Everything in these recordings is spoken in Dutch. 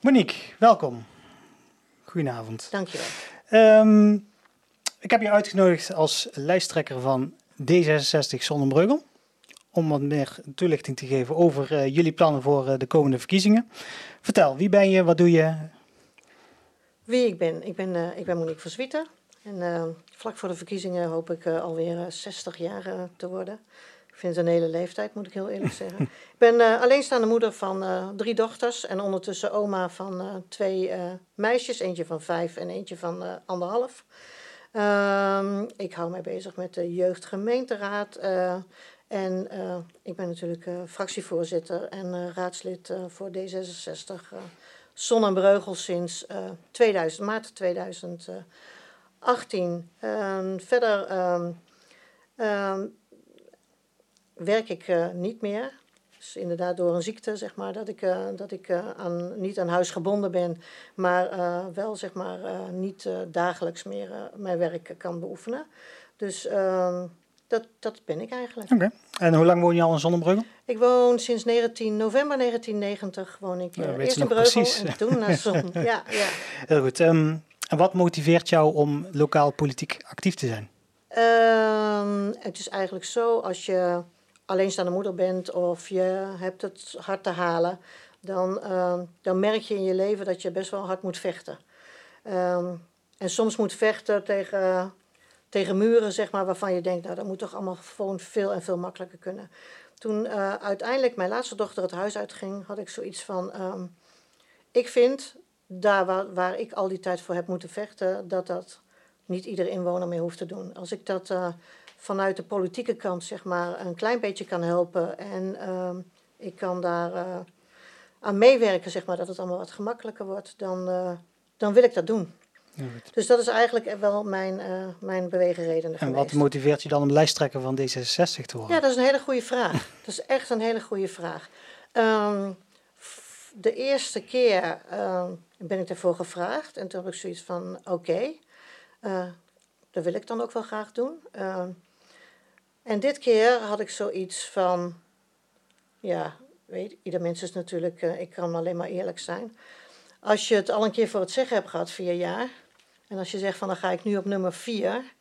Monique, welkom. Goedenavond. Dankjewel. Um, ik heb je uitgenodigd als lijsttrekker van D66 Zonnebreugel. Om wat meer toelichting te geven over uh, jullie plannen voor uh, de komende verkiezingen. Vertel, wie ben je, wat doe je? Wie ik ben? Ik ben, uh, ik ben Monique van Zwieten. En vlak voor de verkiezingen hoop ik alweer 60 jaar te worden. Ik vind het een hele leeftijd, moet ik heel eerlijk zeggen. ik ben uh, alleenstaande moeder van uh, drie dochters en ondertussen oma van uh, twee meisjes. Eentje van vijf en eentje van anderhalf. Um, ik hou mij bezig met de jeugdgemeenteraad. en ik ben natuurlijk fractievoorzitter en raadslid voor D66 Zon en Breugel sinds 2000, maart 2018. verder... Um, um, werk ik uh, niet meer. Dus inderdaad door een ziekte, zeg maar, dat ik, uh, dat ik uh, aan, niet aan huis gebonden ben, maar wel, zeg maar, niet dagelijks meer mijn werk kan beoefenen. Dus ehm, dat, dat ben ik eigenlijk. Oké. En hoe lang woon je al in Zonnebrugge? Ik woon sinds 19, november 1990 woon ik ja, eerst in Breugel precies. en toen naar Zon. ja, ja. Heel goed. Um, en wat motiveert jou om lokaal politiek actief te zijn? Um, het is eigenlijk zo, als je alleenstaande moeder bent of je hebt het hard te halen, dan, ehm, dan merk je in je leven dat je best wel hard moet vechten. Um, en soms moet vechten tegen, tegen muren, zeg maar, waarvan je denkt, nou dat moet toch allemaal gewoon veel en veel makkelijker kunnen. Toen uh, uiteindelijk mijn laatste dochter het huis uitging, had ik zoiets van, ik vind daar waar, waar ik al die tijd voor heb moeten vechten, dat dat niet ieder inwoner meer hoeft te doen. Als ik dat uh, vanuit de politieke kant zeg maar een klein beetje kan helpen en uh, ik kan daar uh, aan meewerken, zeg maar, dat het allemaal wat gemakkelijker wordt, dan, uh, dan wil ik dat doen. Ja, dus dat is eigenlijk wel mijn, mijn bewegenreden. En geweest. wat motiveert je dan om lijsttrekker van D66 te worden? Ja, dat is een hele goede vraag. dat is echt een hele goede vraag. Um, de eerste keer um, ben ik ervoor gevraagd en toen heb ik zoiets van: oké, okay, dat wil ik dan ook wel graag doen. Uh, en dit keer had ik zoiets van, ja, weet ieder mens is natuurlijk, uh, ik kan alleen maar eerlijk zijn. Als je het al een keer voor het zeggen hebt gehad, vier jaar, en als je zegt van dan ga ik nu op nummer vier,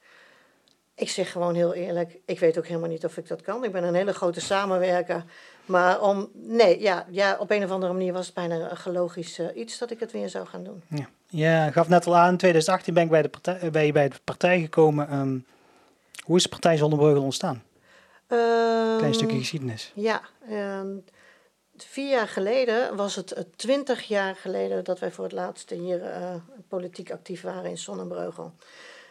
ik zeg gewoon heel eerlijk, ik weet ook helemaal niet of ik dat kan. Ik ben een hele grote samenwerker. Maar om, nee, ja, ja, op een of andere manier was het bijna een gelogisch uh, iets dat ik het weer zou gaan doen. Ja, ja gaf net al aan, in 2018 ben ik bij de partij, bij, bij de partij gekomen. Um, hoe is de Partij Zonder ontstaan? Um, Klein stukje geschiedenis. Ja, um, vier jaar geleden was het twintig jaar geleden dat wij voor het laatst hier uh, politiek actief waren in Zonnebreugel.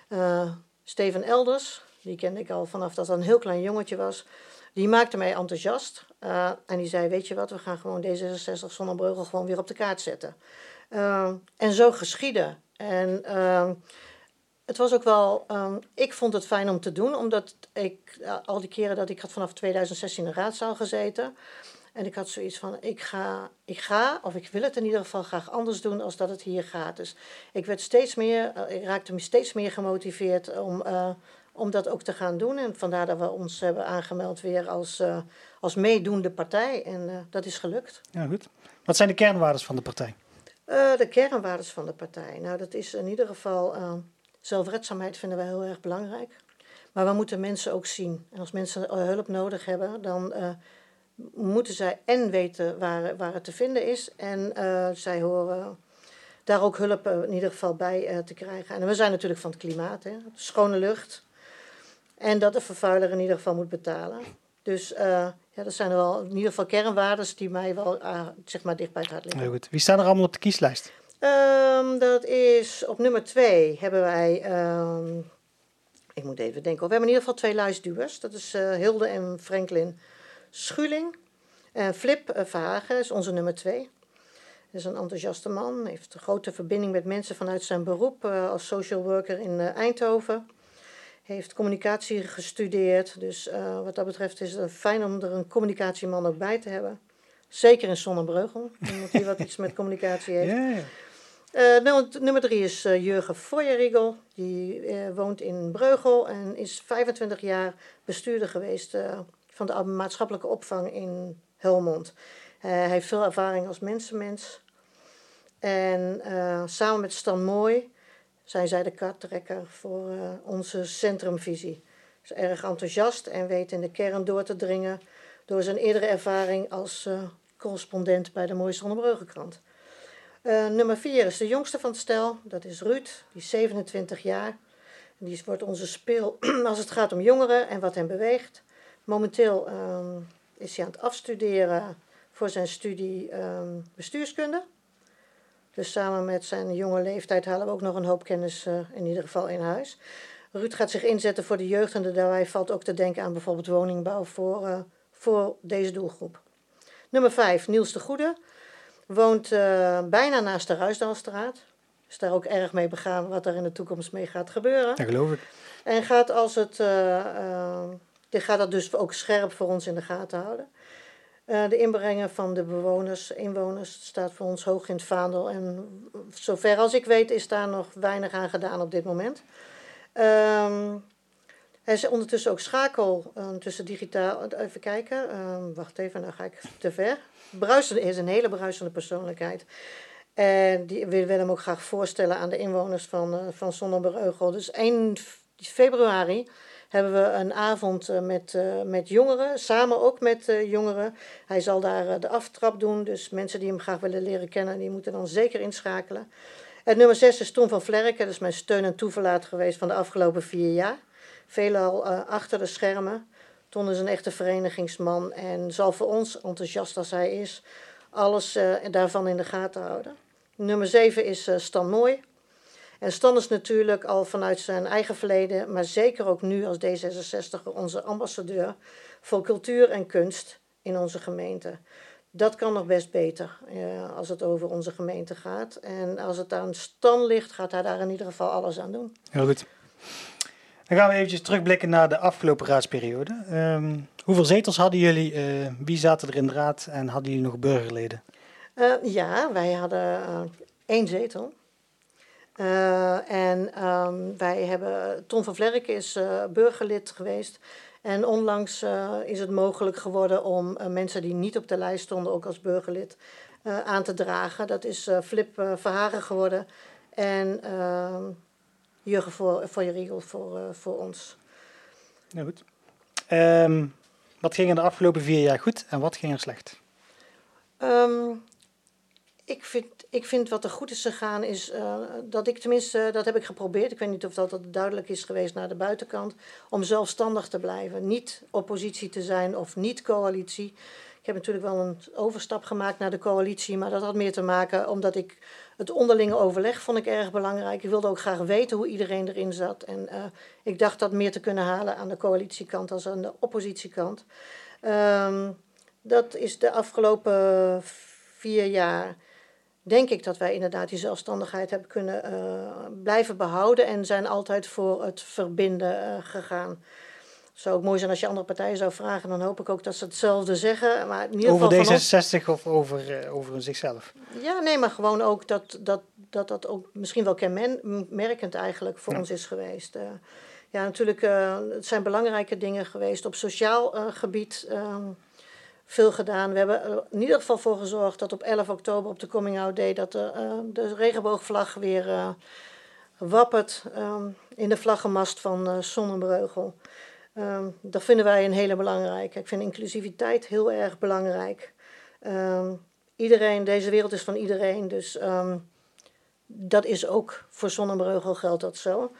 Uh, Steven Elders, die kende ik al vanaf dat hij een heel klein jongetje was, die maakte mij enthousiast. Uh, en die zei, weet je wat, we gaan gewoon D66 Zonnebreugel gewoon weer op de kaart zetten. en zo geschiedde. En het was ook wel, um, ik vond het fijn om te doen, omdat ik al die keren dat ik had vanaf 2016 in de raadzaal gezeten. En ik had zoiets van, ik ga, ik ga, of ik wil het in ieder geval graag anders doen als dat het hier gaat. Dus ik werd steeds meer, ik raakte me steeds meer gemotiveerd om, om dat ook te gaan doen. En vandaar dat we ons hebben aangemeld weer als, uh, als meedoende partij. En dat is gelukt. Ja, goed. Wat zijn de kernwaarden van de partij? de kernwaarden van de partij? Nou, dat is in ieder geval Zelfredzaamheid vinden wij heel erg belangrijk. Maar we moeten mensen ook zien. En als mensen eh, hulp nodig hebben, dan moeten zij en weten waar, waar het te vinden is. En zij horen daar ook hulp in ieder geval bij te krijgen. En we zijn natuurlijk van het klimaat, hè? schone lucht. En dat de vervuiler in ieder geval moet betalen. Dus ja, dat zijn wel in ieder geval kernwaarden die mij wel zeg maar dicht bij het hart liggen. Heel goed. Wie staan er allemaal op de kieslijst? Um, dat is op nummer twee hebben wij. Um, ik moet even denken. We hebben in ieder geval twee lijstduwers. Dat is uh, Hilde en Franklin Schuling. En Flip Verhagen is onze nummer twee. Hij is een enthousiaste man. Heeft een grote verbinding met mensen vanuit zijn beroep als social worker in Eindhoven. Heeft communicatie gestudeerd. Dus wat dat betreft is het fijn om er een communicatieman ook bij te hebben. Zeker in Zonnebreugel. Iemand die wat iets met communicatie heeft. Yeah. Uh, nummer, nummer drie is uh, Jurgen Feuerriegel. Die uh, woont in Breugel en is 25 jaar bestuurder geweest van de maatschappelijke opvang in Helmond. hij heeft veel ervaring als mensenmens. En samen met Stan Mooi zijn zij de karttrekker voor onze centrumvisie. Is erg enthousiast en weet in de kern door te dringen door zijn eerdere ervaring als correspondent bij de Mooie Zonnebreugenkrant. Uh, nummer 4 is de jongste van het stel, dat is Ruud, die is 27 jaar. Die wordt onze speel als het gaat om jongeren en wat hen beweegt. Momenteel um, is hij aan het afstuderen voor zijn studie um, bestuurskunde. Dus samen met zijn jonge leeftijd halen we ook nog een hoop kennis uh, in ieder geval in huis. Ruud gaat zich inzetten voor de jeugd en daarbij valt ook te denken aan bijvoorbeeld woningbouw voor, uh, voor deze doelgroep. Nummer 5, Niels de Goede. Woont uh, bijna naast de Ruisdalstraat. Is daar ook erg mee begaan wat er in de toekomst mee gaat gebeuren. Ja, geloof ik. En gaat als het. Die gaat dat dus ook scherp voor ons in de gaten houden. Uh, de inbrengen van de bewoners, inwoners, staat voor ons hoog in het vaandel. En zover als ik weet, is daar nog weinig aan gedaan op dit moment. Um, hij is ondertussen ook schakel uh, tussen digitaal. Even kijken. Uh, wacht even, nou ga ik te ver. Bruisende is een hele bruisende persoonlijkheid. En die, willen hem ook graag voorstellen aan de inwoners van, uh, van. Dus 1 februari hebben we een avond uh, met, uh, met jongeren, samen ook met jongeren. Hij zal daar de aftrap doen, dus mensen die hem graag willen leren kennen, die moeten dan zeker inschakelen. En nummer 6 is Tom van Vlerken, dat is mijn steun en toeverlaat geweest van de afgelopen vier jaar veelal achter de schermen. Ton is een echte verenigingsman en zal voor ons, enthousiast als hij is, alles daarvan in de gaten houden. Nummer 7 is Stan Mooi. En Stan is natuurlijk al vanuit zijn eigen verleden, maar zeker ook nu als D66 onze ambassadeur voor cultuur en kunst in onze gemeente. Dat kan nog best beter uh, als het over onze gemeente gaat. En als het aan Stan ligt, gaat hij daar in ieder geval alles aan doen. Heel goed. Dan gaan we eventjes terugblikken naar de afgelopen raadsperiode. Um, hoeveel zetels hadden jullie? Uh, wie zaten er in de raad en hadden jullie nog burgerleden? Uh, ja, wij hadden uh, één zetel. En um, wij hebben, Tom van Vlerk is burgerlid geweest. En onlangs is het mogelijk geworden om mensen die niet op de lijst stonden ook als burgerlid aan te dragen. Dat is Flip Verhagen geworden. En ehm, Jurgen voor, voor je Riegel voor, voor ons. Nou goed. Um, wat ging er de afgelopen vier jaar goed en wat ging er slecht? Um, ik, vind, ik vind wat er goed is gegaan is uh, dat ik tenminste, dat heb ik geprobeerd. Ik weet niet of dat, duidelijk is geweest naar de buitenkant. Om zelfstandig te blijven. Niet oppositie te zijn of niet coalitie. Ik heb natuurlijk wel een overstap gemaakt naar de coalitie, maar dat had meer te maken omdat ik het onderlinge overleg vond ik erg belangrijk. Ik wilde ook graag weten hoe iedereen erin zat. En uh, ik dacht dat meer te kunnen halen aan de coalitiekant als aan de oppositiekant. Um, dat is de afgelopen vier jaar, denk ik dat wij inderdaad die zelfstandigheid hebben kunnen uh, blijven behouden en zijn altijd voor het verbinden uh, gegaan zou ook mooi zijn als je andere partijen zou vragen. Dan hoop ik ook dat ze hetzelfde zeggen. Maar in ieder over geval D66 of over, uh, over zichzelf? Ja, nee, maar gewoon ook dat dat, dat, dat ook misschien wel kenmerkend eigenlijk voor ja. ons is geweest. Ja, natuurlijk, het zijn belangrijke dingen geweest. Op sociaal gebied ehm, veel gedaan. We hebben in ieder geval voor gezorgd dat op 11 oktober op de Coming Out Day... dat de, de regenboogvlag weer wappert um, in de vlaggenmast van. Um, dat vinden wij een hele belangrijke. Ik vind inclusiviteit heel erg belangrijk. Um, iedereen, deze wereld is van iedereen, dus dat is ook voor Zonnebreugel geldt dat zo.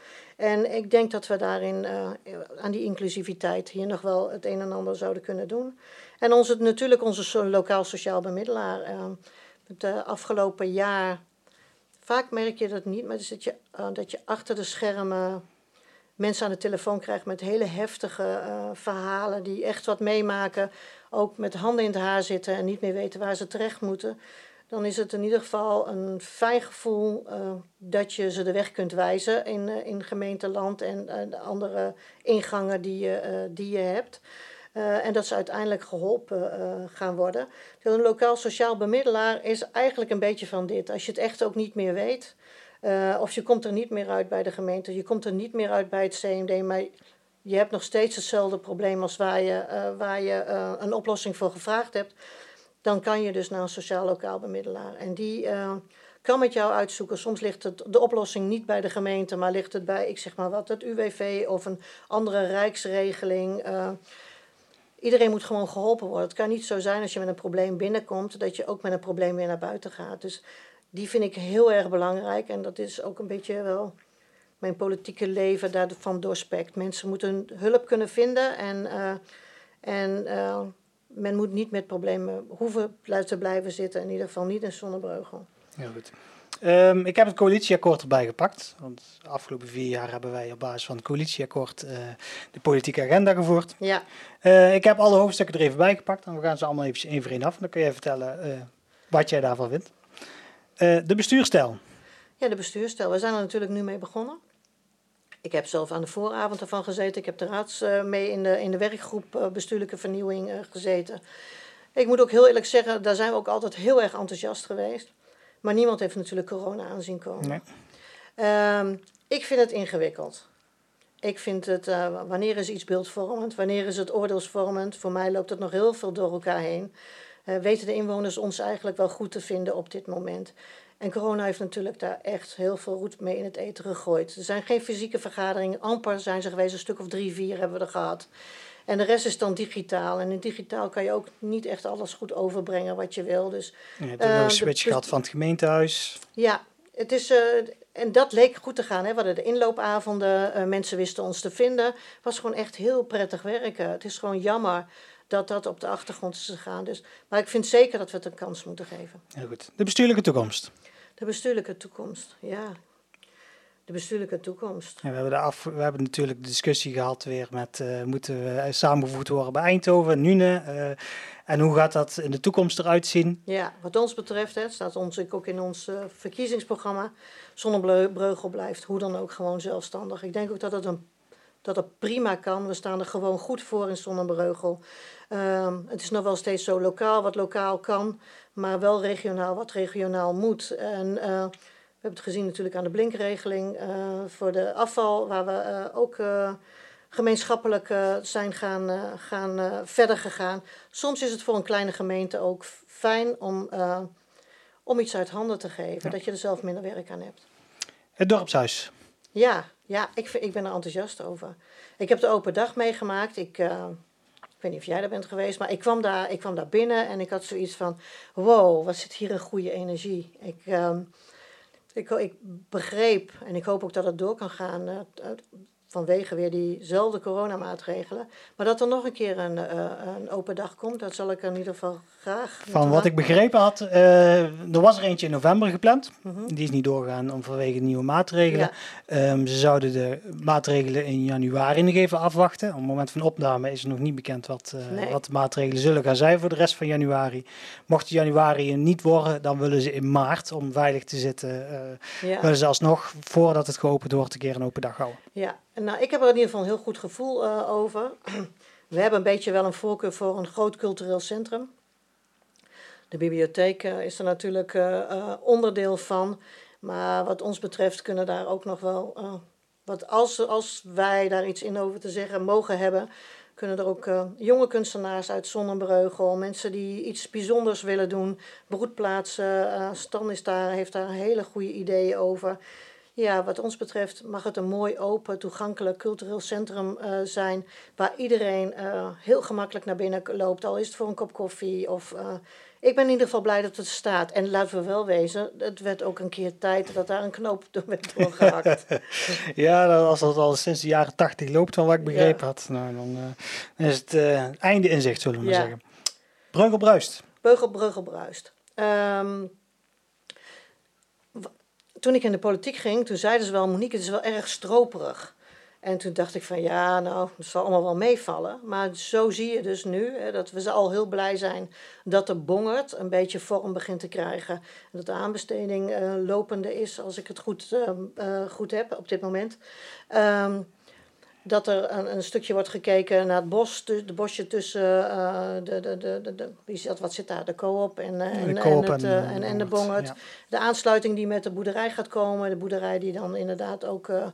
En ik denk dat we daarin uh, aan die inclusiviteit hier nog wel het een en ander zouden kunnen doen. En onze, natuurlijk onze lokaal sociaal bemiddelaar. Uh, het afgelopen jaar, vaak merk je dat niet, maar dat je, uh, dat je achter de schermen mensen aan de telefoon krijgt met hele heftige verhalen, die echt wat meemaken, ook met handen in het haar zitten en niet meer weten waar ze terecht moeten, dan is het in ieder geval een fijn gevoel uh, dat je ze de weg kunt wijzen in, uh, in gemeenteland en de andere ingangen die je, die je hebt. En dat ze uiteindelijk geholpen gaan worden. Een lokaal sociaal bemiddelaar is eigenlijk een beetje van dit. Als je het echt ook niet meer weet, of je komt er niet meer uit bij de gemeente, je komt er niet meer uit bij het CMD, maar je hebt nog steeds hetzelfde probleem als waar je, waar je een oplossing voor gevraagd hebt, dan kan je dus naar een sociaal lokaal bemiddelaar. En die kan met jou uitzoeken. Soms ligt het, de oplossing niet bij de gemeente, maar ligt het bij, ik zeg maar wat, het UWV of een andere rijksregeling. Uh, iedereen moet gewoon geholpen worden. Het kan niet zo zijn als je met een probleem binnenkomt, dat je ook met een probleem weer naar buiten gaat. Dus die vind ik heel erg belangrijk en dat is ook een beetje wel mijn politieke leven daarvan doorspekt. Mensen moeten hulp kunnen vinden en, uh, en men moet niet met problemen hoeven te blijven zitten, in ieder geval niet in Zonnebreugel. Heel goed. Um, ik heb het coalitieakkoord erbij gepakt. Want de afgelopen vier jaar hebben wij op basis van het coalitieakkoord uh, de politieke agenda gevoerd. Ja. Uh, ik heb alle hoofdstukken er even bij gepakt. En we gaan ze allemaal even één voor één af. En dan kun je vertellen uh, wat jij daarvan vindt. de bestuurstijl. Ja, de bestuurstijl. We zijn er natuurlijk nu mee begonnen. Ik heb zelf aan de vooravond ervan gezeten. Ik heb de raads mee in de, in de werkgroep bestuurlijke vernieuwing gezeten. Ik moet ook heel eerlijk zeggen, daar zijn we ook altijd heel erg enthousiast geweest. Maar niemand heeft natuurlijk corona aanzien komen. Nee. Um, ik vind het ingewikkeld. Ik vind het, uh, wanneer is iets beeldvormend, wanneer is het oordeelsvormend? Voor mij loopt het nog heel veel door elkaar heen. Uh, weten de inwoners ons eigenlijk wel goed te vinden op dit moment? En corona heeft natuurlijk daar echt heel veel roet mee in het eten gegooid. Er zijn geen fysieke vergaderingen. Amper zijn ze geweest, een stuk of drie, vier hebben we er gehad. En de rest is dan digitaal. En in digitaal kan je ook niet echt alles goed overbrengen wat je wil. Dus, je hebt een uh, switch gehad van het gemeentehuis. Ja, het is, uh, en dat leek goed te gaan. Hè. We hadden de inloopavonden, uh, mensen wisten ons te vinden. Het was gewoon echt heel prettig werken. Het is gewoon jammer dat dat op de achtergrond is gegaan. Dus, maar ik vind zeker dat we het een kans moeten geven. Heel goed. De bestuurlijke toekomst. De bestuurlijke toekomst, ja de bestuurlijke toekomst. Ja, we, hebben de af, we hebben natuurlijk de discussie gehad weer met uh, moeten we samengevoegd worden bij Eindhoven, Nune. Uh, en hoe gaat dat in de toekomst eruit zien? Ja, wat ons betreft, hè, staat ons ook in ons uh, verkiezingsprogramma. Zonnebreugel blijft hoe dan ook gewoon zelfstandig. Ik denk ook dat het, een, dat het prima kan. We staan er gewoon goed voor in Zonnebreugel. Uh, het is nog wel steeds zo lokaal wat lokaal kan, maar wel regionaal wat regionaal moet. En we hebben het gezien natuurlijk aan de blinkregeling uh, voor de afval, waar we uh, ook gemeenschappelijk zijn gaan, gaan verder gegaan. Soms is het voor een kleine gemeente ook fijn om, om iets uit handen te geven, ja. dat je er zelf minder werk aan hebt. Het dorpshuis. Ja, ja ik, ik ben er enthousiast over. Ik heb de open dag meegemaakt. Ik, ik weet niet of jij er bent geweest, maar ik kwam daar, ik kwam daar binnen en ik had zoiets van: wow, wat zit hier een goede energie. Ik, ehm, ik, ik begreep, en ik hoop ook dat het door kan gaan, uh, vanwege weer diezelfde coronamaatregelen. Maar dat er nog een keer een, uh, een open dag komt, dat zal ik in ieder geval graag. Van wat ik begrepen had, uh, er was er eentje in november gepland. Mm -hmm. Die is niet doorgegaan om vanwege nieuwe maatregelen. Ja. Um, ze zouden de maatregelen in januari nog even afwachten. Op het moment van opname is nog niet bekend wat, uh, nee. wat de maatregelen zullen gaan zijn voor de rest van januari. Mocht januari niet worden, dan willen ze in maart, om veilig te zitten, ja. willen ze alsnog, voordat het geopend wordt, een keer een open dag houden. Ja, nou, ik heb er in ieder geval een heel goed gevoel uh, over. We hebben een beetje wel een voorkeur voor een groot cultureel centrum. De bibliotheek uh, is er natuurlijk uh, onderdeel van. Maar wat ons betreft kunnen daar ook nog wel. wat als, als wij daar iets in over te zeggen mogen hebben, kunnen er ook jonge kunstenaars uit Zonnebreugel, mensen die iets bijzonders willen doen, broedplaatsen. Stan is daar, heeft daar hele goede ideeën over. Ja, wat ons betreft mag het een mooi, open, toegankelijk cultureel centrum uh, zijn. Waar iedereen uh, heel gemakkelijk naar binnen loopt. Al is het voor een kop koffie. Of, uh, ik ben in ieder geval blij dat het staat. En laten we wel wezen, het werd ook een keer tijd dat daar een knoop door werd doorgehakt. ja, als dat al sinds de jaren tachtig loopt, van wat ik begrepen ja. had. Nou, dan is het einde in zicht, zullen we maar zeggen. Breugel bruist. Breugel, Breugel bruist. Um, toen ik in de politiek ging, toen zeiden ze wel, Monique, het is wel erg stroperig. En toen dacht ik van ja, nou, het zal allemaal wel meevallen. Maar zo zie je dus nu hè, dat we al heel blij zijn dat de bongert een beetje vorm begint te krijgen. En dat de aanbesteding uh, lopende is, als ik het goed, uh, uh, goed heb op dit moment. Um, dat er een, een, stukje wordt gekeken naar het bos, de, bosje tussen uh, de, de, de, de, wie zit, wat zit daar, de co-op en, en, en, het, uh, en, en, de bonget. Ja. De aansluiting die met de boerderij gaat komen, de boerderij die dan inderdaad ook een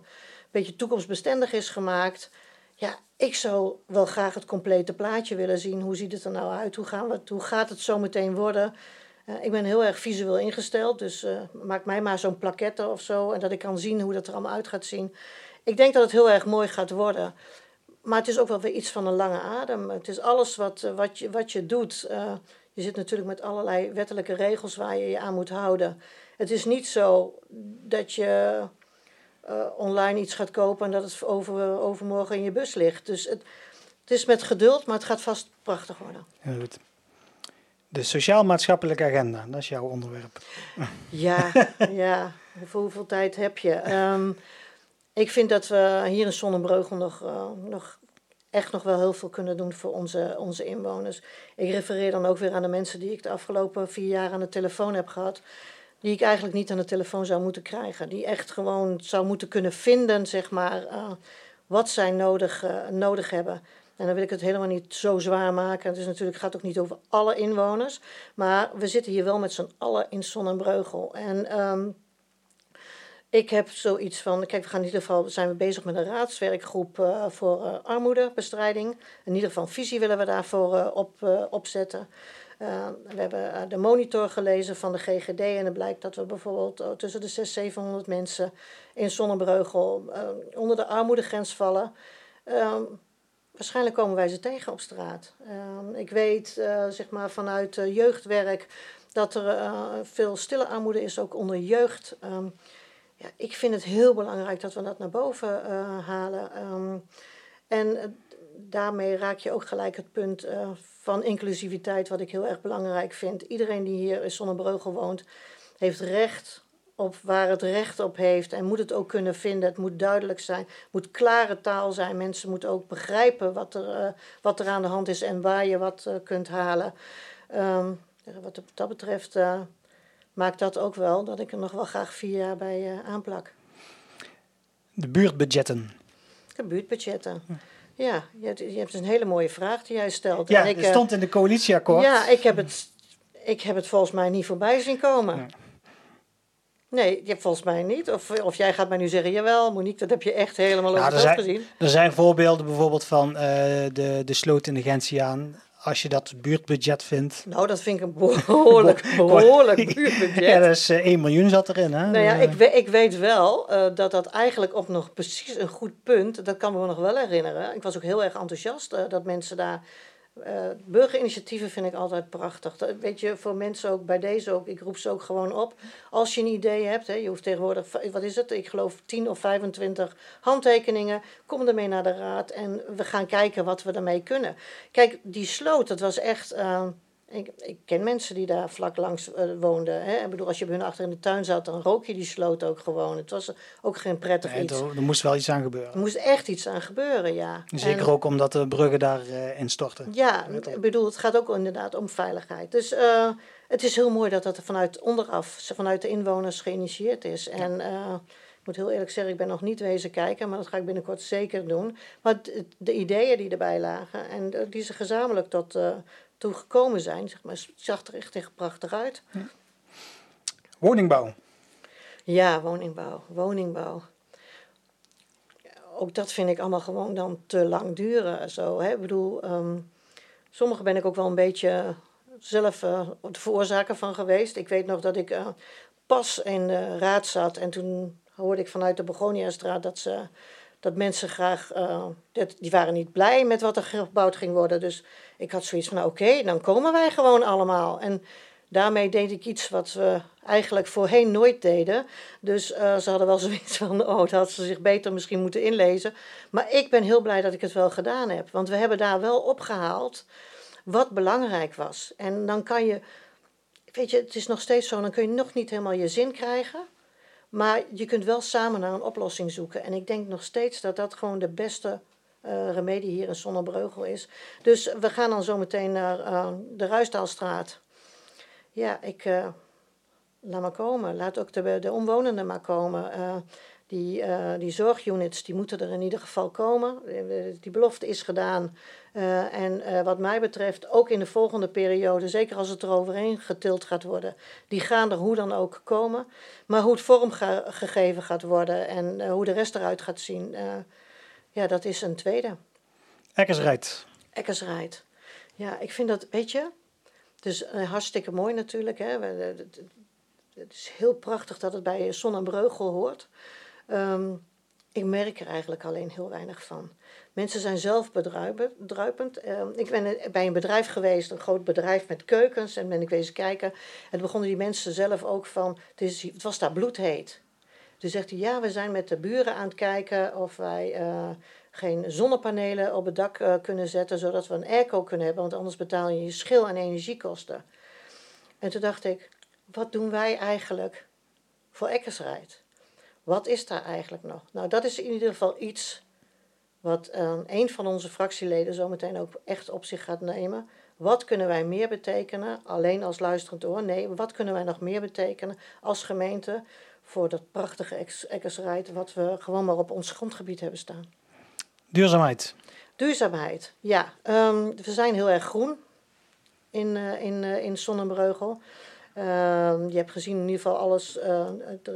beetje toekomstbestendig is gemaakt. Ja, ik zou wel graag het complete plaatje willen zien. Hoe ziet het er nou uit? Hoe, gaan we, hoe gaat het zo meteen worden? ik ben heel erg visueel ingesteld, dus maak mij maar zo'n plaquette of zo. En dat ik kan zien hoe dat er allemaal uit gaat zien. Ik denk dat het heel erg mooi gaat worden. Maar het is ook wel weer iets van een lange adem. Het is alles wat, eh, wat, je, wat je doet. Uh, je zit natuurlijk met allerlei wettelijke regels waar je je aan moet houden. Het is niet zo dat je uh, online iets gaat kopen en dat het over, overmorgen in je bus ligt. Dus het, het is met geduld, maar het gaat vast prachtig worden. Heel goed. De sociaal-maatschappelijke agenda, dat is jouw onderwerp. Ja, ja. Voor hoeveel tijd heb je? Um, ik vind dat we hier in Zonnebreugel nog, uh, nog echt nog wel heel veel kunnen doen voor onze, onze inwoners. Ik refereer dan ook weer aan de mensen die ik de afgelopen vier jaar aan de telefoon heb gehad. Die ik eigenlijk niet aan de telefoon zou moeten krijgen. Die echt gewoon zou moeten kunnen vinden, zeg maar, uh, wat zij nodig, uh, nodig hebben. En dan wil ik het helemaal niet zo zwaar maken. Het is natuurlijk, gaat ook niet over alle inwoners. Maar we zitten hier wel met z'n allen in Zonnebreugel. En um, ik heb zoiets van, kijk, we gaan in ieder geval zijn we bezig met een raadswerkgroep uh, voor uh, armoedebestrijding. In ieder geval visie willen we daarvoor uh, op, opzetten. we hebben de monitor gelezen van de GGD en het blijkt dat we bijvoorbeeld tussen de 600 700 mensen in Zonnebreugel onder de armoedegrens vallen. Ehm, waarschijnlijk komen wij ze tegen op straat. Ehm, ik weet zeg maar vanuit jeugdwerk dat er veel stille armoede is, ook onder jeugd. Ja, ik vind het heel belangrijk dat we dat naar boven uh, halen. Um, en uh, daarmee raak je ook gelijk het punt uh, van inclusiviteit, wat ik heel erg belangrijk vind. Iedereen die hier in Zonnebreugel woont, heeft recht op waar het recht op heeft en moet het ook kunnen vinden. Het moet duidelijk zijn, moet klare taal zijn. Mensen moeten ook begrijpen wat er, wat er aan de hand is en waar je wat kunt halen. Um, wat dat betreft maakt dat ook wel dat ik er nog wel graag vier jaar bij uh, aanplak. De buurtbudgetten. De buurtbudgetten. Ja, je hebt, je hebt een hele mooie vraag die jij stelt. Ja, en ik, het stond in de coalitieakkoord. Ja, ik heb het, ik heb het volgens mij niet voorbij zien komen. Ja. Nee, je hebt volgens mij niet. Of, of jij gaat mij nu zeggen, jawel, Monique, dat heb je echt helemaal nou, over gezien. Er zijn voorbeelden bijvoorbeeld van uh, de, de sloot in de Gentiaan als je dat buurtbudget vindt. Nou, dat vind ik een behoorlijk, behoorlijk buurtbudget. ja, dat is uh, 1 miljoen zat erin. Hè? Nou ja, ik, we, ik weet wel uh, dat dat eigenlijk op nog precies een goed punt, dat kan me nog wel herinneren. Ik was ook heel erg enthousiast uh, dat mensen daar uh, burgerinitiatieven vind ik altijd prachtig. Dat, weet je, voor mensen ook bij deze ook, ik roep ze ook gewoon op. Als je een idee hebt, hè, je hoeft tegenwoordig, wat is het? Ik geloof 10 of 25 handtekeningen. Kom ermee naar de raad en we gaan kijken wat we ermee kunnen. Kijk, die sloot, dat was echt. Uh, ik, ik, ken mensen die daar vlak langs uh, woonden. Hè? Ik bedoel, als je bij hun achter in de tuin zat, dan rook je die sloot ook gewoon. Het was ook geen prettig nee, iets. Er, moest wel iets aan gebeuren. Er moest echt iets aan gebeuren, ja. Zeker en, ook omdat de bruggen daar uh, instorten. Ja, ik bedoel, het gaat ook inderdaad om veiligheid. Dus uh, het is heel mooi dat dat vanuit onderaf, vanuit de inwoners geïnitieerd is. Ja. En ik moet heel eerlijk zeggen, ik ben nog niet wezen kijken, maar dat ga ik binnenkort zeker doen. Maar de ideeën die erbij lagen en die ze gezamenlijk tot toe gekomen zijn. Zeg maar, het zag er echt prachtig uit. Ja. Woningbouw. Ja, woningbouw. Woningbouw. Ook dat vind ik allemaal gewoon dan te lang duren. Zo, hè? Ik bedoel, um, sommige ben ik ook wel een beetje zelf uh, de veroorzaker van geweest. Ik weet nog dat ik uh, pas in de raad zat en toen hoorde ik vanuit de Begoniastraat dat ze dat mensen graag, uh, dat, die waren niet blij met wat er gebouwd ging worden. Dus ik had zoiets van, oké, dan komen wij gewoon allemaal. En daarmee deed ik iets wat we eigenlijk voorheen nooit deden. Dus uh, ze hadden wel zoiets van, oh, dat had ze zich beter misschien moeten inlezen. Maar ik ben heel blij dat ik het wel gedaan heb. Want we hebben daar wel opgehaald wat belangrijk was. En dan kan je, weet je, het is nog steeds zo, dan kun je nog niet helemaal je zin krijgen. Maar je kunt wel samen naar een oplossing zoeken. En ik denk nog steeds dat dat gewoon de beste uh, remedie hier in Zonnebreugel is. Dus we gaan dan zo meteen naar uh, de Ruisdaalstraat. Ja, ik uh, laat maar komen. Laat ook de, de omwonenden maar komen. Die, die zorgunits die moeten er in ieder geval komen. Die belofte is gedaan. Uh, en uh, wat mij betreft, ook in de volgende periode, zeker als het er overheen getild gaat worden, die gaan er hoe dan ook komen. Maar hoe het vormgegeven gaat worden en hoe de rest eruit gaat zien, ja, dat is een tweede. Eckersrijd. Eckersrijd. Ja, ik vind dat, weet je, dus hartstikke mooi natuurlijk. Hè? Het is heel prachtig dat het bij Zon en Breugel hoort. Um, ik merk er eigenlijk alleen heel weinig van. Mensen zijn zelf bedruipend. Uh, ik ben bij een bedrijf geweest, een groot bedrijf met keukens, en ben ik wezen kijken. En begonnen die mensen zelf ook van, het, het was daar bloedheet. Toen zegt hij, ja, we zijn met de buren aan het kijken of wij uh, geen zonnepanelen op het dak uh, kunnen zetten, zodat we een airco kunnen hebben, want anders betaal je je schil en energiekosten. En toen dacht ik, wat doen wij eigenlijk voor Eckersrijd? Wat is daar eigenlijk nog? Nou, dat is in ieder geval iets wat uh, een van onze fractieleden zometeen ook echt op zich gaat nemen. Wat kunnen wij meer betekenen, alleen als luisterend oor? Nee, wat kunnen wij nog meer betekenen als gemeente voor dat prachtige Eckersrijd wat we gewoon maar op ons grondgebied hebben staan? Duurzaamheid. Duurzaamheid, ja. Um, we zijn heel erg groen in, uh, in, uh, in Sonnenbreugel. Ehm, je hebt gezien in ieder geval alles, uh,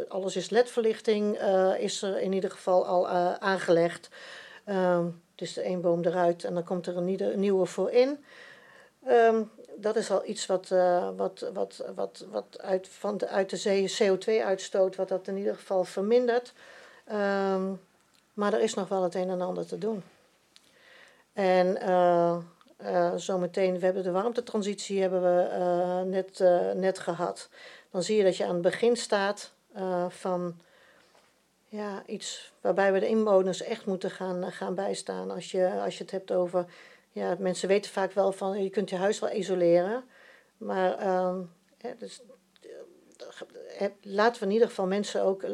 alles is ledverlichting, is er in ieder geval al aangelegd. Um, dus de één boom eruit en dan komt er een nieuwe voor in. Um, dat is al iets wat, wat, wat, wat, wat uit, van de, uit de zee CO2-uitstoot, wat dat in ieder geval vermindert. maar er is nog wel het een en ander te doen. En uh, zometeen, we hebben de warmtetransitie hebben we uh, net, uh, net gehad. Dan zie je dat je aan het begin staat van ja, iets waarbij we de inwoners echt moeten gaan, gaan bijstaan. Als je, als je het hebt over, ja, mensen weten vaak wel van je kunt je huis wel isoleren. Maar ehm, dus, laten we in ieder geval mensen ook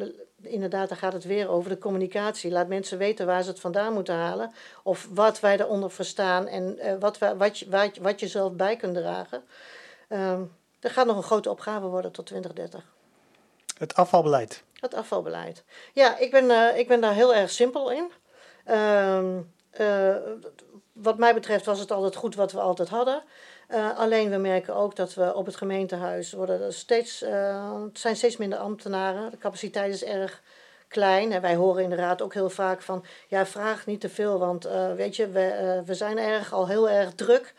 inderdaad, daar gaat het weer over de communicatie. Laat mensen weten waar ze het vandaan moeten halen. Of wat wij eronder verstaan en wat, wat, je, wat, wat je zelf bij kunt dragen. Uh, er gaat nog een grote opgave worden tot 2030. Het afvalbeleid. Het afvalbeleid. Ja, ik ben, uh, ik ben daar heel erg simpel in. Ehm, eh, wat mij betreft was het altijd goed wat we altijd hadden. Uh, alleen we merken ook dat we op het gemeentehuis worden steeds, zijn steeds minder ambtenaren. De capaciteit is erg klein. En wij horen in de raad ook heel vaak van, ja, vraag niet te veel, want weet je, we, we zijn erg, al heel erg druk.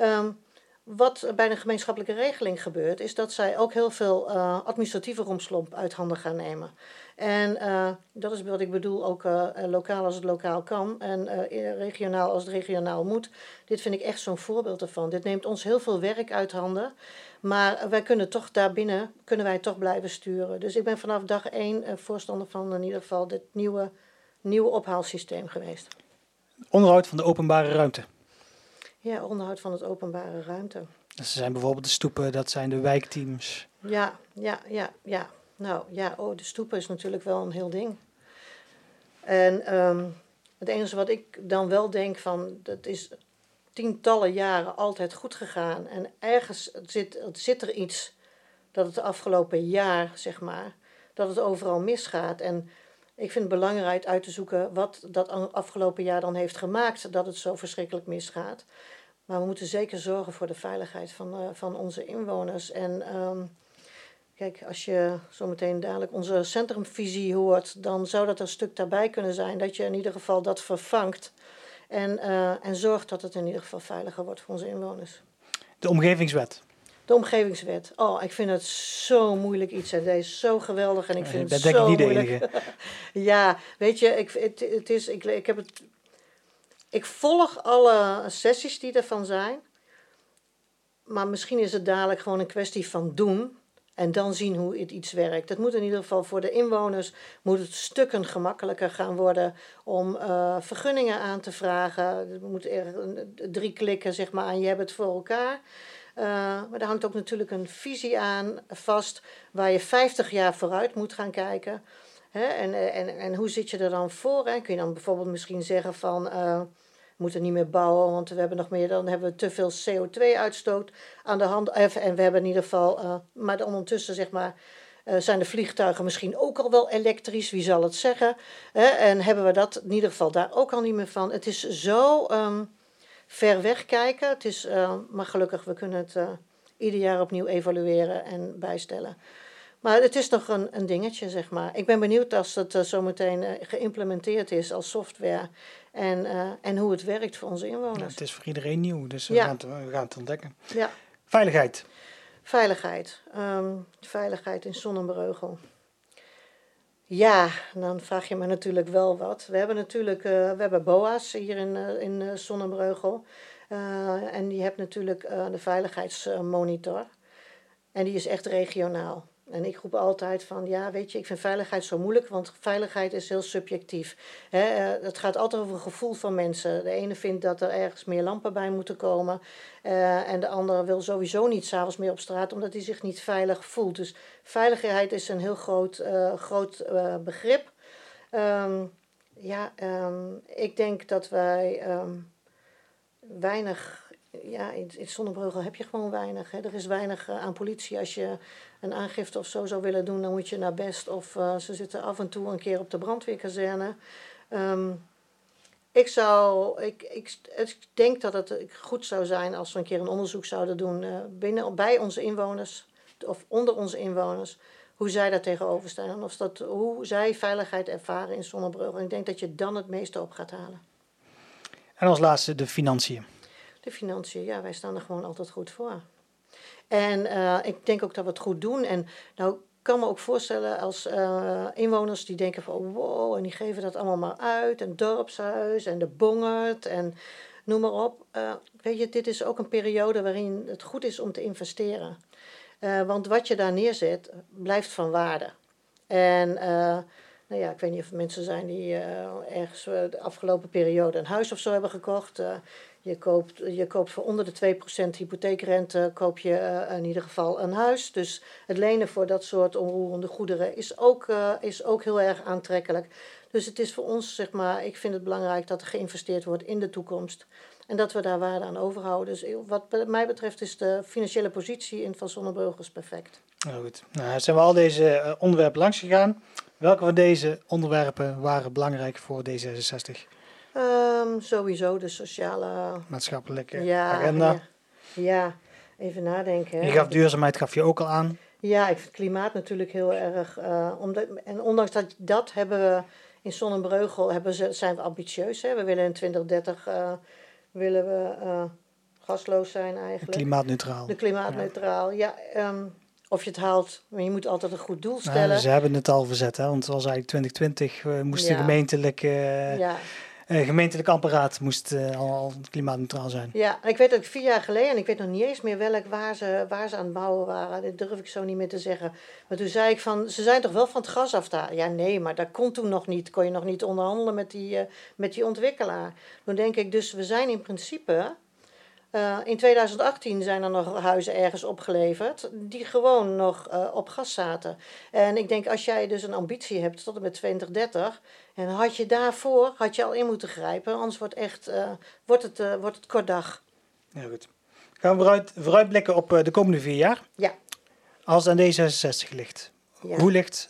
Um, wat bij de gemeenschappelijke regeling gebeurt, is dat zij ook heel veel uh, administratieve romslomp uit handen gaan nemen. En uh, dat is wat ik bedoel, ook uh, lokaal als het lokaal kan en regionaal als het regionaal moet. Dit vind ik echt zo'n voorbeeld ervan. Dit neemt ons heel veel werk uit handen, maar wij kunnen toch daarbinnen, kunnen wij toch blijven sturen. Dus ik ben vanaf dag één voorstander van in ieder geval dit nieuwe, nieuwe ophaalsysteem geweest. Onderhoud van de openbare ruimte. Ja, onderhoud van het openbare ruimte. Dus zijn bijvoorbeeld de stoepen, dat zijn de wijkteams. Ja, ja, ja, ja. Nou ja, oh, de stoepen is natuurlijk wel een heel ding. En um, het enige wat ik dan wel denk van, dat is tientallen jaren altijd goed gegaan. En ergens zit, zit er iets dat het afgelopen jaar, zeg maar, dat het overal misgaat. En ik vind het belangrijk uit te zoeken wat dat afgelopen jaar dan heeft gemaakt dat het zo verschrikkelijk misgaat. Maar we moeten zeker zorgen voor de veiligheid van, uh, van onze inwoners. En um, kijk, als je zometeen dadelijk onze centrumvisie hoort, dan zou dat een stuk daarbij kunnen zijn dat je in ieder geval dat vervangt. En, uh, en zorgt dat het in ieder geval veiliger wordt voor onze inwoners. De omgevingswet. De omgevingswet. Oh, ik vind het zo moeilijk iets. En deze is zo geweldig. En ik vind het zo niet moeilijk. De enige. ja, weet je, ik, het, het is, ik, ik, heb het, ik volg alle sessies die ervan zijn. Maar misschien is het dadelijk gewoon een kwestie van doen. En dan zien hoe het iets werkt. Het moet in ieder geval voor de inwoners moet het stukken gemakkelijker gaan worden om uh, vergunningen aan te vragen. Er moet er drie klikken zeg maar, en je hebt het voor elkaar. Uh, maar er hangt ook natuurlijk een visie aan vast waar je 50 jaar vooruit moet gaan kijken. Hè? En, eh, en, en hoe zit je er dan voor? Hè? Kun je dan bijvoorbeeld misschien zeggen van uh, we moeten niet meer bouwen, want we hebben nog meer, dan hebben we te veel CO2-uitstoot aan de hand. En we hebben in ieder geval, maar ondertussen zeg maar, zijn de vliegtuigen misschien ook al wel elektrisch? Wie zal het zeggen? en hebben we dat in ieder geval daar ook al niet meer van? Het is zo um, ver weg kijken. Het is, uh, maar gelukkig, we kunnen het uh, ieder jaar opnieuw evalueren en bijstellen. Maar het is nog een, een dingetje, zeg maar. Ik ben benieuwd als het uh, zometeen geïmplementeerd is als software. En, en hoe het werkt voor onze inwoners. Ja, het is voor iedereen nieuw, dus we, gaan, het, we gaan het ontdekken. Ja. Veiligheid. Veiligheid. Um, veiligheid in Sonnenbreugel. Ja, dan vraag je me natuurlijk wel wat. We hebben natuurlijk uh, we hebben BOA's hier in, uh, in Sonnenbreugel. en die hebt natuurlijk de veiligheidsmonitor. En die is echt regionaal. En ik roep altijd van, ja, weet je, ik vind veiligheid zo moeilijk, want veiligheid is heel subjectief. He, eh, het gaat altijd over een gevoel van mensen. De ene vindt dat er ergens meer lampen bij moeten komen. Uh, en de andere wil sowieso niet s'avonds meer op straat, omdat hij zich niet veilig voelt. Dus veiligheid is een heel groot, uh, groot begrip. Um, ja, um, ik denk dat wij um, weinig ja, in, in Zonnebreugel heb je gewoon weinig. Hè. Er is weinig aan politie. Als je een aangifte of zo zou willen doen, dan moet je naar Best. Of uh, ze zitten af en toe een keer op de brandweerkazerne. Um, ik zou, ik, ik, ik denk dat het goed zou zijn als we een keer een onderzoek zouden doen uh, binnen, bij onze inwoners of onder onze inwoners. Hoe zij daar tegenover staan. Of dat, hoe zij veiligheid ervaren in Zonnebreugel. En ik denk dat je dan het meeste op gaat halen. En als laatste de financiën. De financiën, ja, wij staan er gewoon altijd goed voor. En uh, ik denk ook dat we het goed doen. En nou, ik kan me ook voorstellen als uh, inwoners die denken van wow, en die geven dat allemaal maar uit. En dorpshuis en de bongert en noem maar op. Uh, weet je, dit is ook een periode waarin het goed is om te investeren. want wat je daar neerzet, blijft van waarde. En nou ja, ik weet niet of er mensen zijn die ergens de afgelopen periode een huis of zo hebben gekocht. Je koopt, je koopt voor onder de 2% hypotheekrente koop je uh, in ieder geval een huis. Dus het lenen voor dat soort onroerende goederen is ook, uh, is ook heel erg aantrekkelijk. Dus het is voor ons, zeg maar, ik vind het belangrijk dat er geïnvesteerd wordt in de toekomst. En dat we daar waarde aan overhouden. Dus wat mij betreft is de financiële positie in Van Zonneburgers perfect. Nou goed, nou, zijn we al deze onderwerpen langs gegaan. Welke van deze onderwerpen waren belangrijk voor D66? Um, sowieso de sociale... Maatschappelijke ja, agenda. Ja, ja, even nadenken. Hè. Je gaf duurzaamheid gaf je ook al aan. Ja, ik vind klimaat natuurlijk heel erg... Uh, omdat, en ondanks dat, dat hebben we in Zonnebreugel hebben ze, zijn we ambitieus. Hè. We willen in 2030 uh, eh, willen we, uh, gasloos zijn eigenlijk. Klimaatneutraal. De klimaatneutraal, ja. ja um, of je het haalt, maar je moet altijd een goed doel stellen. Nou, ze hebben het al verzet, hè? want het was eigenlijk 2020, uh, moest ja. de gemeentelijke... ja uh, gemeentelijk apparaat moest uh, al klimaatneutraal zijn. Ja, ik weet ook vier jaar geleden, en ik weet nog niet eens meer welk waar ze, waar ze aan het bouwen waren. Dat durf ik zo niet meer te zeggen. Maar toen zei ik van, ze zijn toch wel van het gas af daar? Ja, nee, maar dat kon toen nog niet. Kon je nog niet onderhandelen met die, uh, met die ontwikkelaar. Dan denk ik dus, we zijn in principe uh, in 2018 zijn er nog huizen ergens opgeleverd die gewoon nog uh, op gas zaten. En ik denk als jij dus een ambitie hebt tot en met 2030, en had je daarvoor had je al in moeten grijpen, anders wordt, echt, uh, wordt, het, wordt het kort dag. Ja, goed. Gaan we vooruit, vooruitblikken op de komende vier jaar? Ja. Als het aan D66 ligt, ja. hoe, ligt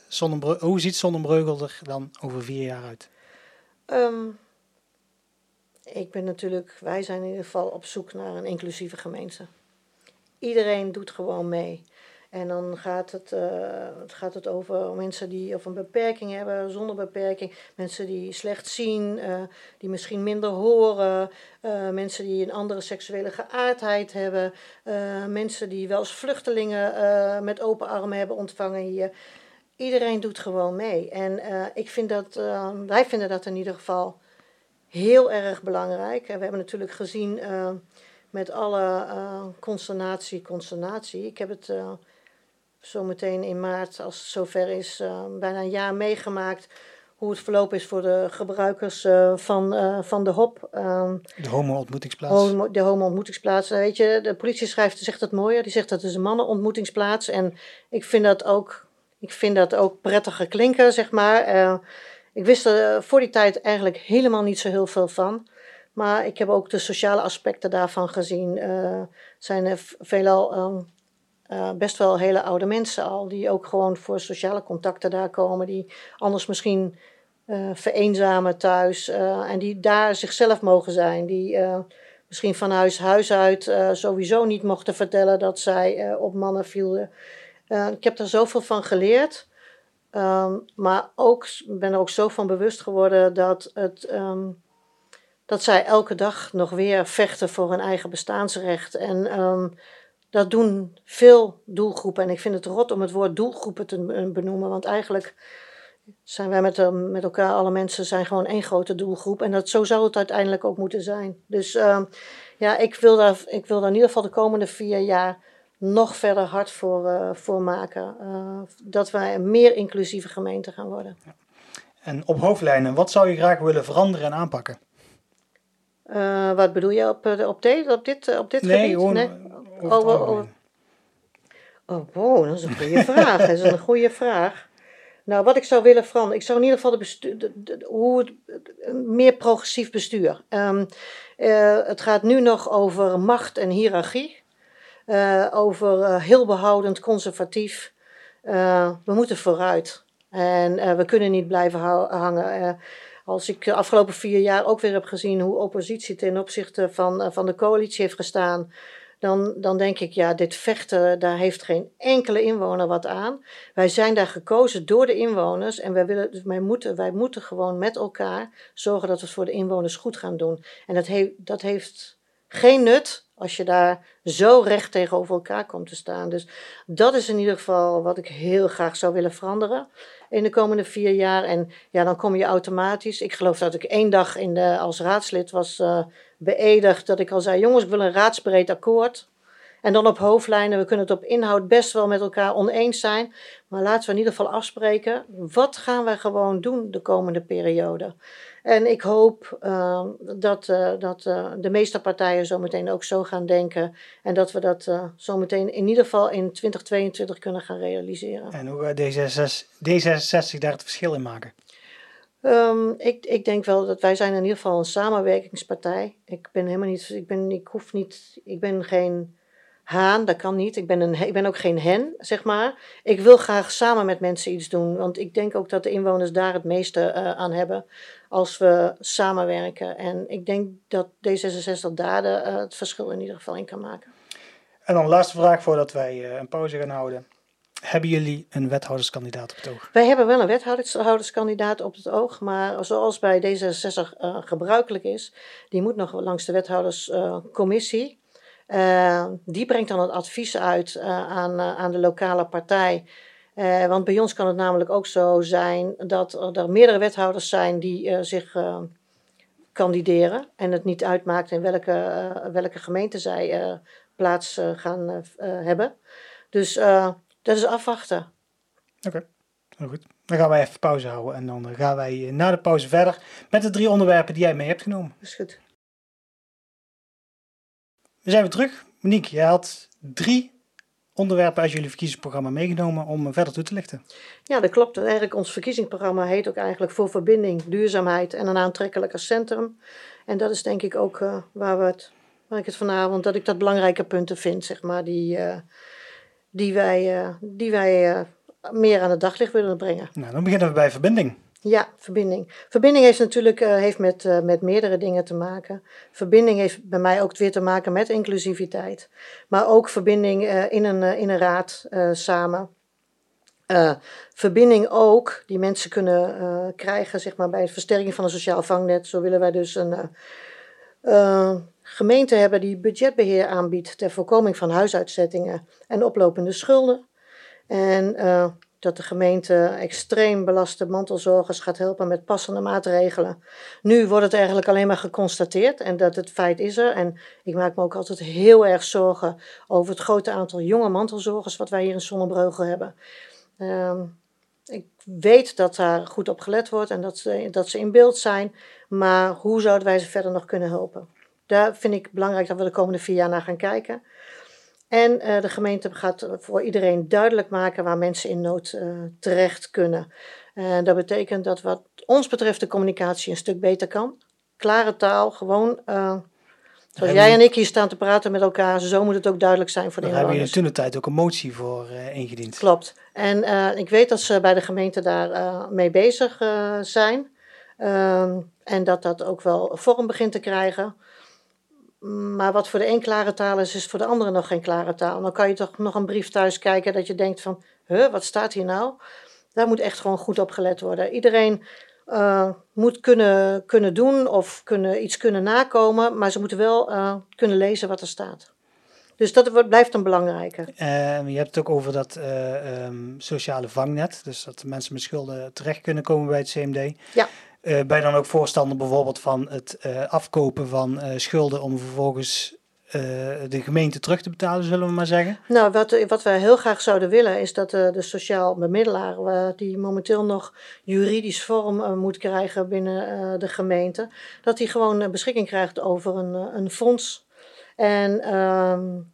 hoe ziet Zonnebreugel er dan over vier jaar uit? Um, ik ben natuurlijk, wij zijn in ieder geval op zoek naar een inclusieve gemeente. Iedereen doet gewoon mee. En dan gaat het, het, gaat het over mensen die of een beperking hebben, zonder beperking. Mensen die slecht zien, uh, die misschien minder horen. Uh, mensen die een andere seksuele geaardheid hebben. mensen die wel eens vluchtelingen met open armen hebben ontvangen hier. Iedereen doet gewoon mee. En ik vind dat, wij vinden dat in ieder geval heel erg belangrijk. En we hebben natuurlijk gezien uh, met alle uh, consternatie, consternatie. Ik heb het uh, zo meteen in maart, als het zover is, bijna een jaar meegemaakt. Hoe het verloop is voor de gebruikers van, van de HOP. Ehm, de homo-ontmoetingsplaats. Homo, de homo-ontmoetingsplaats. Weet je, de politie schrijft, zegt het mooier. Die zegt dat het is een mannenontmoetingsplaats. En ik vind dat ook, ik vind dat ook prettiger klinken, zeg maar. Ik wist er voor die tijd eigenlijk helemaal niet zo heel veel van. Maar ik heb ook de sociale aspecten daarvan gezien. Uh, zijn er veelal um, best wel hele oude mensen al, die ook gewoon voor sociale contacten daar komen, die anders misschien vereenzamen thuis en die daar zichzelf mogen zijn, die misschien van huis, huis uit sowieso niet mochten vertellen dat zij op mannen vielen. ik heb daar zoveel van geleerd. Ehm, maar ook ben er ook zo van bewust geworden dat, het, ehm, dat zij elke dag nog weer vechten voor hun eigen bestaansrecht. En ehm, dat doen veel doelgroepen. En ik vind het rot om het woord doelgroepen te benoemen, want eigenlijk zijn wij met, met elkaar, alle mensen zijn gewoon één grote doelgroep. En dat, zo zou het uiteindelijk ook moeten zijn. Dus ja, ik wil, daar, ik wil daar in ieder geval de komende vier jaar nog verder hard voor, uh, voor maken. Uh, dat wij een meer inclusieve gemeente gaan worden. En op hoofdlijnen, wat zou je graag willen veranderen en aanpakken? Uh, wat bedoel je op, op, de, op dit, op dit nee, gebied? Gewoon nee, over oh, oh, oh, wow, dat is een goede vraag. dat is een goede vraag. Nou, wat ik zou willen veranderen, ik zou in ieder geval de bestuur, de, de, hoe meer progressief bestuur. Um, het gaat nu nog over macht en hiërarchie. Uh, over uh, heel behoudend, conservatief. Uh, we moeten vooruit. En we kunnen niet blijven hangen. als ik de afgelopen vier jaar ook weer heb gezien hoe oppositie ten opzichte van, van de coalitie heeft gestaan. Dan, dan denk ik, ja, dit vechten, daar heeft geen enkele inwoner wat aan. Wij zijn daar gekozen door de inwoners en wij, willen, dus wij, moeten, wij moeten gewoon met elkaar zorgen dat we het voor de inwoners goed gaan doen. En dat, dat heeft geen nut als je daar zo recht tegenover elkaar komt te staan. Dus dat is in ieder geval wat ik heel graag zou willen veranderen in de komende vier jaar. En ja, dan kom je automatisch. Ik geloof dat ik één dag in de, als raadslid was uh, beëdigd dat ik al zei: jongens, ik wil een raadsbreed akkoord. En dan op hoofdlijnen, we kunnen het op inhoud best wel met elkaar oneens zijn. Maar laten we in ieder geval afspreken, wat gaan we gewoon doen de komende periode? En ik hoop uh, dat, uh, dat uh, de meeste partijen zometeen ook zo gaan denken. En dat we dat zometeen in ieder geval in 2022 kunnen gaan realiseren. En hoe gaat D66, D66 daar het verschil in maken? Um, ik, ik denk wel dat wij zijn in ieder geval een samenwerkingspartij. Ik ben helemaal niet, ik ben, ik hoef niet, ik ben geen haan, dat kan niet. Ik ben, een, ik ben ook geen hen, zeg maar. Ik wil graag samen met mensen iets doen, want ik denk ook dat de inwoners daar het meeste uh, aan hebben als we samenwerken. En ik denk dat D66 daar de, uh, het verschil in ieder geval in kan maken. En dan laatste vraag voordat wij uh, een pauze gaan houden. Hebben jullie een wethouderskandidaat op het oog? Wij hebben wel een wethouderskandidaat op het oog, maar zoals bij D66 gebruikelijk is, die moet nog langs de wethouderscommissie. Uh, die brengt dan het advies uit uh, aan, uh, aan de lokale partij. want bij ons kan het namelijk ook zo zijn dat er meerdere wethouders zijn die zich kandideren. En het niet uitmaakt in welke, welke gemeente zij plaats gaan hebben. Dus dat is afwachten. Oké, okay. goed. Dan gaan wij even pauze houden en dan gaan wij na de pauze verder met de drie onderwerpen die jij mee hebt genomen. Dat is goed. We zijn weer terug. Monique, jij had drie onderwerpen uit jullie verkiezingsprogramma meegenomen om verder toe te lichten. Ja, dat klopt. Eigenlijk ons verkiezingsprogramma heet ook eigenlijk voor verbinding, duurzaamheid en een aantrekkelijker centrum. En dat is denk ik ook uh, waar, we het, waar ik het vanavond, dat ik dat belangrijke punten vind, zeg maar, die, uh, die wij, uh, die wij meer aan het daglicht willen brengen. Nou, dan beginnen we bij verbinding. Ja, verbinding. Verbinding heeft natuurlijk uh, heeft met, uh, met meerdere dingen te maken. Verbinding heeft bij mij ook weer te maken met inclusiviteit. Maar ook verbinding uh, in, een, in een raad samen. verbinding ook die mensen kunnen krijgen zeg maar, bij de versterking van een sociaal vangnet. Zo willen wij dus een gemeente hebben die budgetbeheer aanbiedt ter voorkoming van huisuitzettingen en oplopende schulden. En dat de gemeente extreem belaste mantelzorgers gaat helpen met passende maatregelen. Nu wordt het eigenlijk alleen maar geconstateerd en dat het feit is er. En ik maak me ook altijd heel erg zorgen over het grote aantal jonge mantelzorgers wat wij hier in Zonnebreugel hebben. Um, ik weet dat daar goed op gelet wordt en dat ze, dat ze in beeld zijn, maar hoe zouden wij ze verder nog kunnen helpen? Daar vind ik belangrijk dat we de komende vier jaar naar gaan kijken. En uh, de gemeente gaat voor iedereen duidelijk maken waar mensen in nood uh, terecht kunnen. Uh, dat betekent dat wat ons betreft de communicatie een stuk beter kan. Klare taal, gewoon Zoals jij en ik hier staan te praten met elkaar, zo moet het ook duidelijk zijn voor de Daar hebben inwoners. toen de tijd ook een motie voor uh, ingediend. Klopt. En uh, ik weet dat ze bij de gemeente daar uh, mee bezig zijn. Ehm, en dat dat ook wel vorm begint te krijgen. Maar wat voor de een klare taal is, is voor de andere nog geen klare taal. Dan kan je toch nog een brief thuis kijken dat je denkt van, huh, wat staat hier nou? Daar moet echt gewoon goed op gelet worden. Iedereen uh, moet kunnen, kunnen doen of kunnen, iets kunnen nakomen, maar ze moeten wel uh, kunnen lezen wat er staat. Dus dat blijft een belangrijke. Uh, je hebt het ook over dat um, sociale vangnet, dus dat mensen met schulden terecht kunnen komen bij het CMD. Ja. Ben je dan ook voorstander bijvoorbeeld van het afkopen van schulden om vervolgens de gemeente terug te betalen, zullen we maar zeggen? Nou, wat, wat wij heel graag zouden willen is dat de sociaal bemiddelaar, uh, die momenteel nog juridisch vorm moet krijgen binnen de gemeente, dat hij gewoon beschikking krijgt over een, een fonds. En um,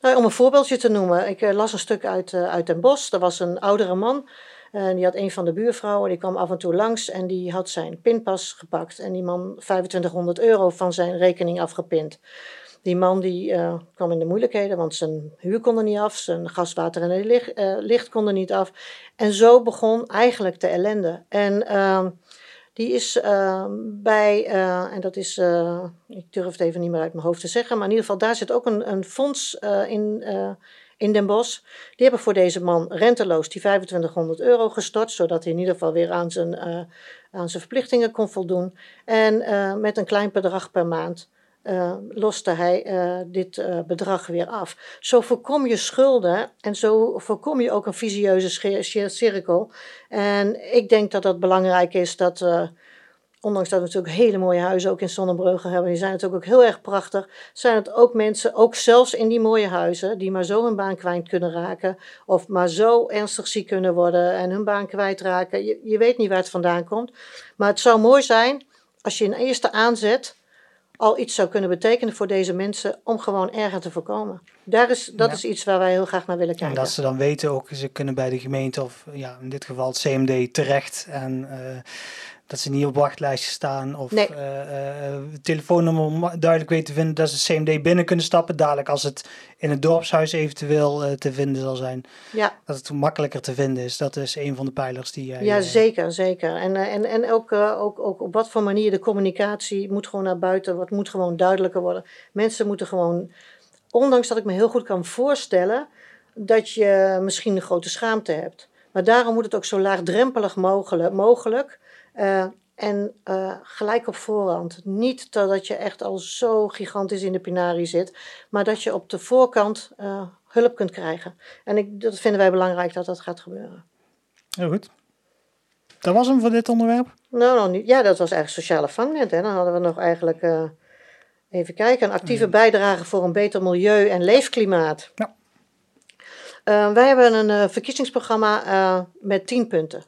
nou, om een voorbeeldje te noemen, ik las een stuk uit, uit Den Bosch. Er was een oudere man. En die had een van de buurvrouwen, die kwam af en toe langs en die had zijn pinpas gepakt. En die man 2500 euro van zijn rekening afgepind. Die man die uh, kwam in de moeilijkheden, want zijn huur kon er niet af, zijn gas, water en licht, uh, licht kon er niet af. En zo begon eigenlijk de ellende. En uh, die is bij, en dat is, ik durf het even niet meer uit mijn hoofd te zeggen, maar in ieder geval daar zit ook een, een fonds in, in Den Bosch. Die hebben voor deze man renteloos die 2500 euro gestort, zodat hij in ieder geval weer aan zijn, aan zijn verplichtingen kon voldoen. En met een klein bedrag per maand uh, loste hij dit bedrag weer af. Zo voorkom je schulden en zo voorkom je ook een visieuze cirkel. En ik denk dat dat belangrijk is dat, ondanks dat we natuurlijk hele mooie huizen ook in Sonnenbrugge hebben, die zijn natuurlijk ook heel erg prachtig, zijn het ook mensen, ook zelfs in die mooie huizen, die maar zo hun baan kwijt kunnen raken of maar zo ernstig ziek kunnen worden en hun baan kwijtraken. Je, je weet niet waar het vandaan komt. Maar het zou mooi zijn als je een eerste aanzet al iets zou kunnen betekenen voor deze mensen om gewoon erger te voorkomen. Daar is, dat ja. is iets waar wij heel graag naar willen kijken. En dat ze dan weten ook, ze kunnen bij de gemeente of ja, in dit geval het CMD terecht en uh, dat ze niet op wachtlijsten staan of nee. uh, telefoonnummer duidelijk weten te vinden dat ze CMD binnen kunnen stappen. Dadelijk als het in het dorpshuis eventueel uh, te vinden zal zijn. Ja. Dat het makkelijker te vinden is. Dat is een van de pijlers die jij... Ja, zeker, zeker. En, en, en ook, ook, ook op wat voor manier de communicatie moet gewoon naar buiten, wat moet gewoon duidelijker worden. Mensen moeten gewoon, ondanks dat ik me heel goed kan voorstellen dat je misschien een grote schaamte hebt. Maar daarom moet het ook zo laagdrempelig mogelijk, mogelijk uh, en uh, gelijk op voorhand. Niet dat je echt al zo gigantisch in de pinarie zit, maar dat je op de voorkant uh, hulp kunt krijgen. En ik, dat vinden wij belangrijk dat dat gaat gebeuren. Heel goed. Dat was hem voor dit onderwerp? Nou, nou niet. Ja, dat was eigenlijk sociale vangnet. Hè. Dan hadden we nog eigenlijk, even kijken, een actieve bijdrage voor een beter milieu en leefklimaat. Ja. wij hebben een verkiezingsprogramma met tien punten.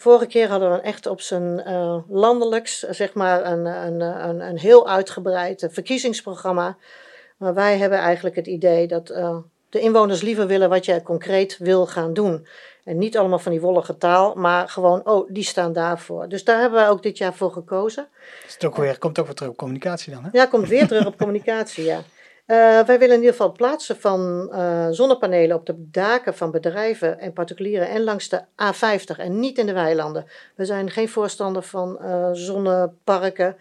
Vorige keer hadden we echt op zijn uh, landelijks, zeg maar, een, een, een, een heel uitgebreid verkiezingsprogramma. Maar wij hebben eigenlijk het idee dat uh, de inwoners liever willen wat jij concreet wil gaan doen. En niet allemaal van die wollige taal, maar gewoon, oh, die staan daarvoor. Dus daar hebben wij ook dit jaar voor gekozen. Het ook weer, komt ook weer terug op communicatie dan, hè? Ja, komt weer terug op communicatie, ja. Uh, wij willen in ieder geval plaatsen van uh, zonnepanelen op de daken van bedrijven en particulieren en langs de A50 en niet in de weilanden. We zijn geen voorstander van uh, zonneparken,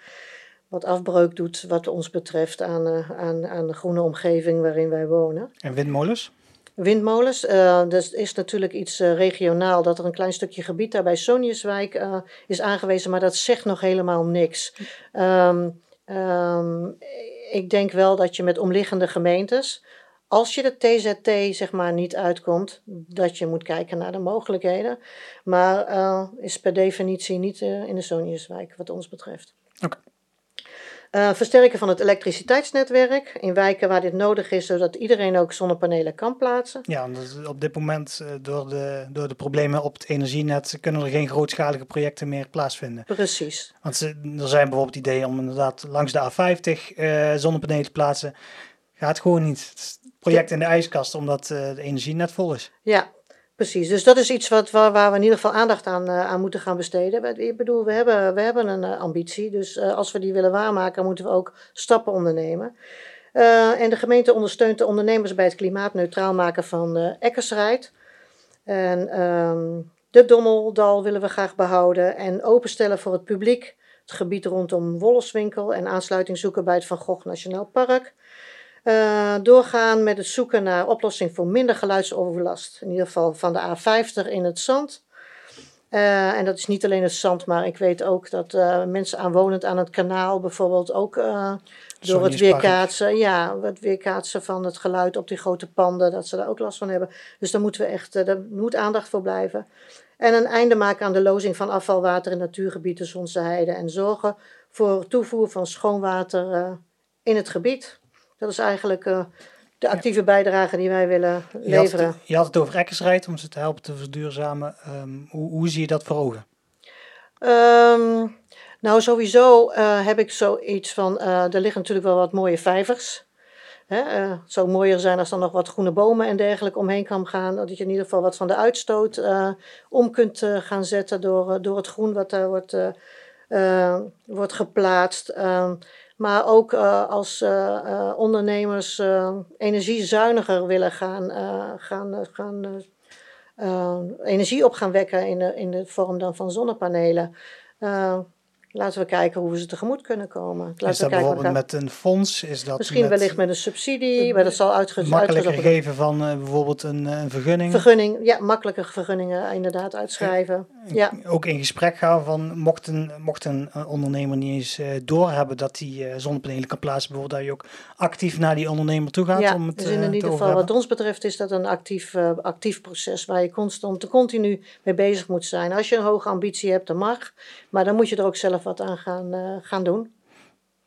wat afbreuk doet wat ons betreft aan, aan, aan de groene omgeving waarin wij wonen. En windmolens? Windmolens, uh, dus is natuurlijk iets uh, regionaal dat er een klein stukje gebied daar bij Soniuswijk uh, is aangewezen, maar dat zegt nog helemaal niks. Um, um, ik denk wel dat je met omliggende gemeentes, als je de TZT zeg maar niet uitkomt, dat je moet kijken naar de mogelijkheden. Maar uh, is per definitie niet uh, in de Soniuswijk wat ons betreft. Okay. Uh, versterken van het elektriciteitsnetwerk in wijken waar dit nodig is, zodat iedereen ook zonnepanelen kan plaatsen. Ja, op dit moment door de, door de problemen op het energienet kunnen er geen grootschalige projecten meer plaatsvinden. Precies. Want er zijn bijvoorbeeld ideeën om inderdaad langs de A50 uh, zonnepanelen te plaatsen. Gaat gewoon niet. Het project in de ijskast omdat uh, de energie net vol is. Ja, Precies, dus dat is iets wat, waar, we in ieder geval aandacht aan, uh, aan moeten gaan besteden. Ik bedoel, we hebben, we hebben een uh, ambitie, dus uh, als we die willen waarmaken, moeten we ook stappen ondernemen. en de gemeente ondersteunt de ondernemers bij het klimaatneutraal maken van uh, Eckersrijd. En um, de Dommeldal willen we graag behouden en openstellen voor het publiek. Het gebied rondom Wollerswinkel en aansluiting zoeken bij het Van Gogh Nationaal Park. Uh, doorgaan met het zoeken naar oplossing voor minder geluidsoverlast. In ieder geval van de A50 in het zand. Uh, en dat is niet alleen het zand, maar ik weet ook dat uh, mensen aanwonend aan het kanaal bijvoorbeeld ook door het weerkaatsen, ja, het weerkaatsen van het geluid op die grote panden, dat ze daar ook last van hebben. Dus daar moeten we echt, daar moet aandacht voor blijven. En een einde maken aan de lozing van afvalwater in natuurgebieden Zonse Heide en zorgen voor toevoer van schoonwater in het gebied. Dat is eigenlijk uh, de actieve bijdrage die wij willen leveren. Je had, het, je had het over Eckersrijd om ze te helpen te verduurzamen. Um, hoe, hoe, zie je dat voor ogen? Um, nou, sowieso uh, heb ik zoiets van, uh, er liggen natuurlijk wel wat mooie vijvers. Hè, uh, het zou mooier zijn als er nog wat groene bomen en dergelijke omheen kan gaan. Dat je in ieder geval wat van de uitstoot om kunt gaan zetten door, door het groen wat daar wordt, wordt geplaatst. Maar ook uh, als uh, uh, ondernemers energiezuiniger willen gaan, gaan, gaan energie op gaan wekken in de, in de vorm dan van zonnepanelen. Laten we kijken hoe we ze tegemoet kunnen komen. Laten is dat we kijken bijvoorbeeld met een fonds? Is dat Misschien met wellicht met een subsidie, maar dat zal uitge makkelijker geven van uh, bijvoorbeeld een, een, vergunning? Vergunning, ja, makkelijker vergunningen inderdaad uitschrijven. Ja. Ook in gesprek gaan van, mocht een, mocht een ondernemer niet eens uh, doorhebben dat hij uh, zonnepanelen kan plaatsen, bijvoorbeeld dat je ook actief naar die ondernemer toe gaat ja, om het dus in ieder geval wat ons betreft is dat een actief, actief proces waar je constant, continu mee bezig moet zijn. Als je een hoge ambitie hebt, dan mag, maar dan moet je er ook zelf wat aan gaan, uh, gaan doen.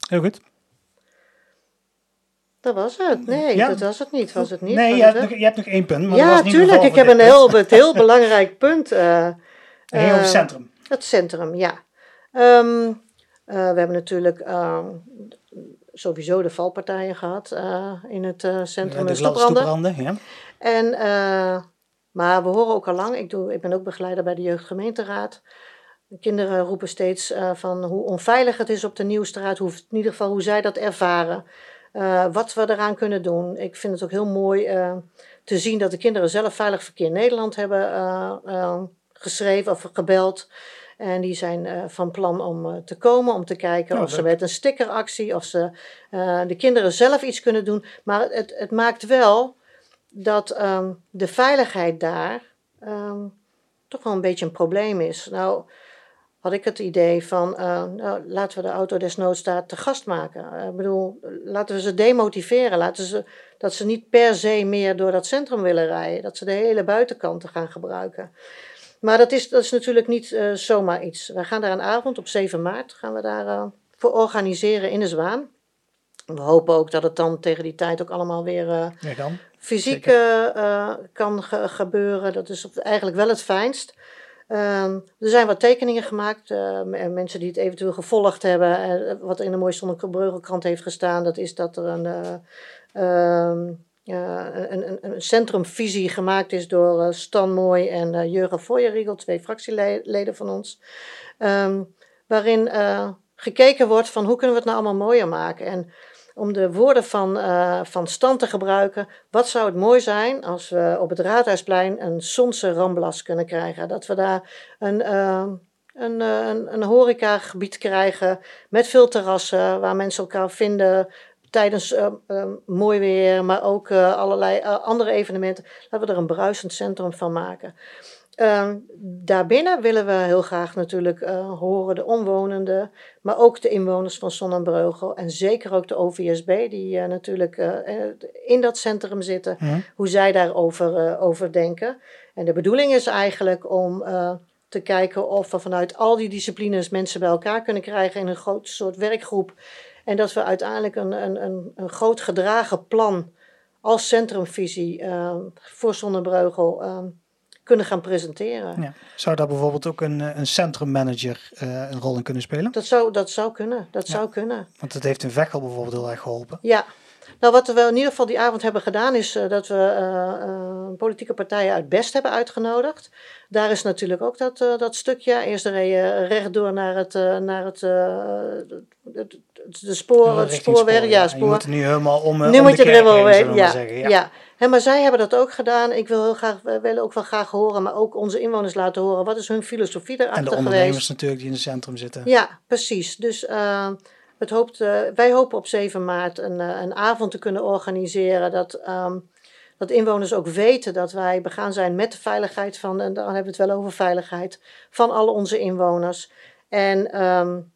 Heel goed. Dat was het. Nee, ja. dat was het niet. Was het niet. Nee, je hebt, nog, je hebt, nog, één punt. Maar ja, dat was tuurlijk. Ik heb een heel, het heel belangrijk punt. Uh, heel centrum. Het centrum, ja. Um, we hebben natuurlijk sowieso de valpartijen gehad in het centrum. Ja, de stoepranden. Ja. En, maar we horen ook al lang, ik, doe, ik ben ook begeleider bij de Jeugdgemeenteraad. De kinderen roepen steeds uh, van hoe onveilig het is op de Nieuwstraat, hoe, in ieder geval hoe zij dat ervaren. Uh, wat we eraan kunnen doen. Ik vind het ook heel mooi uh, te zien dat de kinderen zelf Veilig Verkeer Nederland hebben geschreven of gebeld. En die zijn van plan om te komen, om te kijken oh, of ze met een stickeractie, of ze de kinderen zelf iets kunnen doen. Maar het, het maakt wel dat um, de veiligheid daar um, toch wel een beetje een probleem is. Nou, had ik het idee van, uh, nou, laten we de auto desnoods daar te gast maken. Uh, ik bedoel, laten we ze demotiveren. Laten ze, dat ze niet per se meer door dat centrum willen rijden. Dat ze de hele buitenkanten gaan gebruiken. Maar dat is, dat is natuurlijk niet uh, zomaar iets. We gaan daar een avond op 7 maart gaan we daar voor organiseren in de Zwaan. We hopen ook dat het dan tegen die tijd ook allemaal weer ja, fysiek kan ge gebeuren. Dat is eigenlijk wel het fijnst. Um, er zijn wat tekeningen gemaakt. Uh, mensen die het eventueel gevolgd hebben. Uh, wat in de Mooie Zonnebreugelkrant heeft gestaan. Dat is dat er een, uh, een, een, een, centrumvisie gemaakt is door Stan Mooi en Jurgen Voijeriegel. Twee fractieleden van ons. Waarin gekeken wordt van hoe kunnen we het nou allemaal mooier maken. En om de woorden van, uh, van Stan te gebruiken. Wat zou het mooi zijn als we op het Raadhuisplein een Zonse Ramblas kunnen krijgen? Dat we daar een, uh, een, een, een horecagebied krijgen met veel terrassen waar mensen elkaar vinden tijdens mooi weer, maar ook allerlei andere evenementen. Laten we er een bruisend centrum van maken. Uh, daarbinnen willen we heel graag natuurlijk uh, horen de omwonenden, maar ook de inwoners van Sonnenbreugel en zeker ook de OVSB die uh, natuurlijk in dat centrum zitten, hoe zij daarover over denken. En de bedoeling is eigenlijk om te kijken of we vanuit al die disciplines mensen bij elkaar kunnen krijgen in een groot soort werkgroep. En dat we uiteindelijk een, een, een, een groot gedragen plan als centrumvisie voor Sonnenbreugel kunnen gaan presenteren. Ja. Zou daar bijvoorbeeld ook een, een centrummanager uh, een rol in kunnen spelen? Dat zou, dat zou kunnen, dat ja. zou kunnen. Want het heeft in Veghel bijvoorbeeld heel erg geholpen. Ja, Nou, wat we in ieder geval die avond hebben gedaan, is uh, dat we uh, politieke partijen uit Best hebben uitgenodigd. Daar is natuurlijk ook dat, dat stukje. Eerst reed je rechtdoor naar het, naar het, het de sporen, het spoorweg. Ja, spoor. Je moet nu helemaal om, nu om moet je er wel heen, ja, zeggen, ja. ja. He, maar zij hebben dat ook gedaan. Ik wil heel graag, we willen ook wel graag horen, maar ook onze inwoners laten horen. Wat is hun filosofie erachter geweest? En de ondernemers natuurlijk die in het centrum zitten. Ja, precies. Dus het hoopt, uh, wij hopen op 7 maart een, uh, een avond te kunnen organiseren. Dat, um, dat inwoners ook weten dat wij begaan zijn met de veiligheid van, en dan hebben we het wel over veiligheid, van alle onze inwoners. En, um,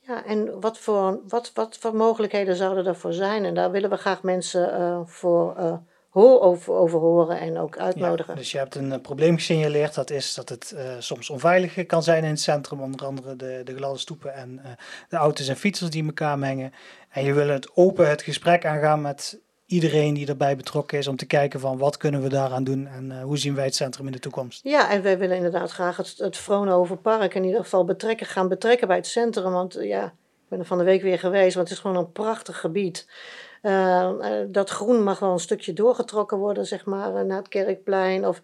ja, en wat, voor, wat, wat voor mogelijkheden zouden er voor zijn? En daar willen we graag mensen uh, voor over, over horen en ook uitnodigen. dus je hebt een uh, probleem gesignaleerd, dat is dat het uh, soms onveilig kan zijn in het centrum, onder andere de, de gladde stoepen en uh, de auto's en fietsers die elkaar mengen. En je wil het open het gesprek aangaan met iedereen die erbij betrokken is om te kijken van wat kunnen we daaraan doen en hoe zien wij het centrum in de toekomst. Ja, en wij willen inderdaad graag het, het Vroonhoven Park in ieder geval betrekken, gaan betrekken bij het centrum, want ja, ik ben er van de week weer geweest, want het is gewoon een prachtig gebied. Uh, dat groen mag wel een stukje doorgetrokken worden, zeg maar, eh, naar het kerkplein. Of,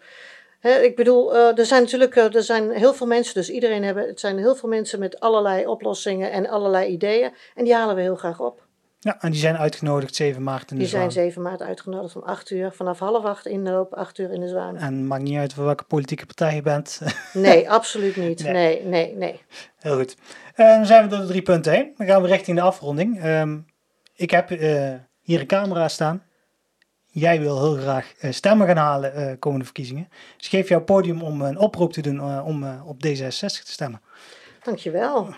hè, ik bedoel, uh, er zijn natuurlijk er zijn heel veel mensen, dus iedereen hebben, het zijn heel veel mensen met allerlei oplossingen en allerlei ideeën. En die halen we heel graag op. Ja, en die zijn uitgenodigd 7 maart in de Die zijn 7 maart uitgenodigd om 8 uur, vanaf half 8 inloop, 8 uur in de Zwaan. En maakt niet uit voor welke politieke partij je bent. Nee, absoluut niet. Nee, nee, nee. nee. Heel goed. Uh, dan zijn we door de drie punten heen. Dan gaan we richting de afronding. Um, ik heb uh, hier een camera staan. Jij wil heel graag uh, stemmen gaan halen uh, komende verkiezingen. Dus geef jouw podium om een oproep te doen om op D66 te stemmen. Dankjewel.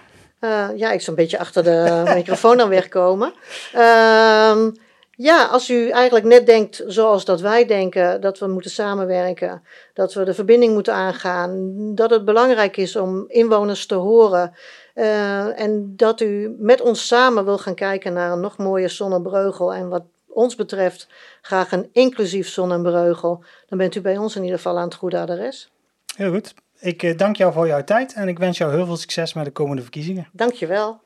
ja, ik een beetje achter de microfoon dan wegkomen. Ehm, ja, als u eigenlijk net denkt zoals dat wij denken, dat we moeten samenwerken, dat we de verbinding moeten aangaan, dat het belangrijk is om inwoners te horen uh, en dat u met ons samen wil gaan kijken naar een nog mooier zonnebreugel en wat ons betreft graag een inclusief zonnebreugel, dan bent u bij ons in ieder geval aan het goede adres. Heel goed. Ik uh, dank jou voor jouw tijd en ik wens jou heel veel succes met de komende verkiezingen. Dank je wel.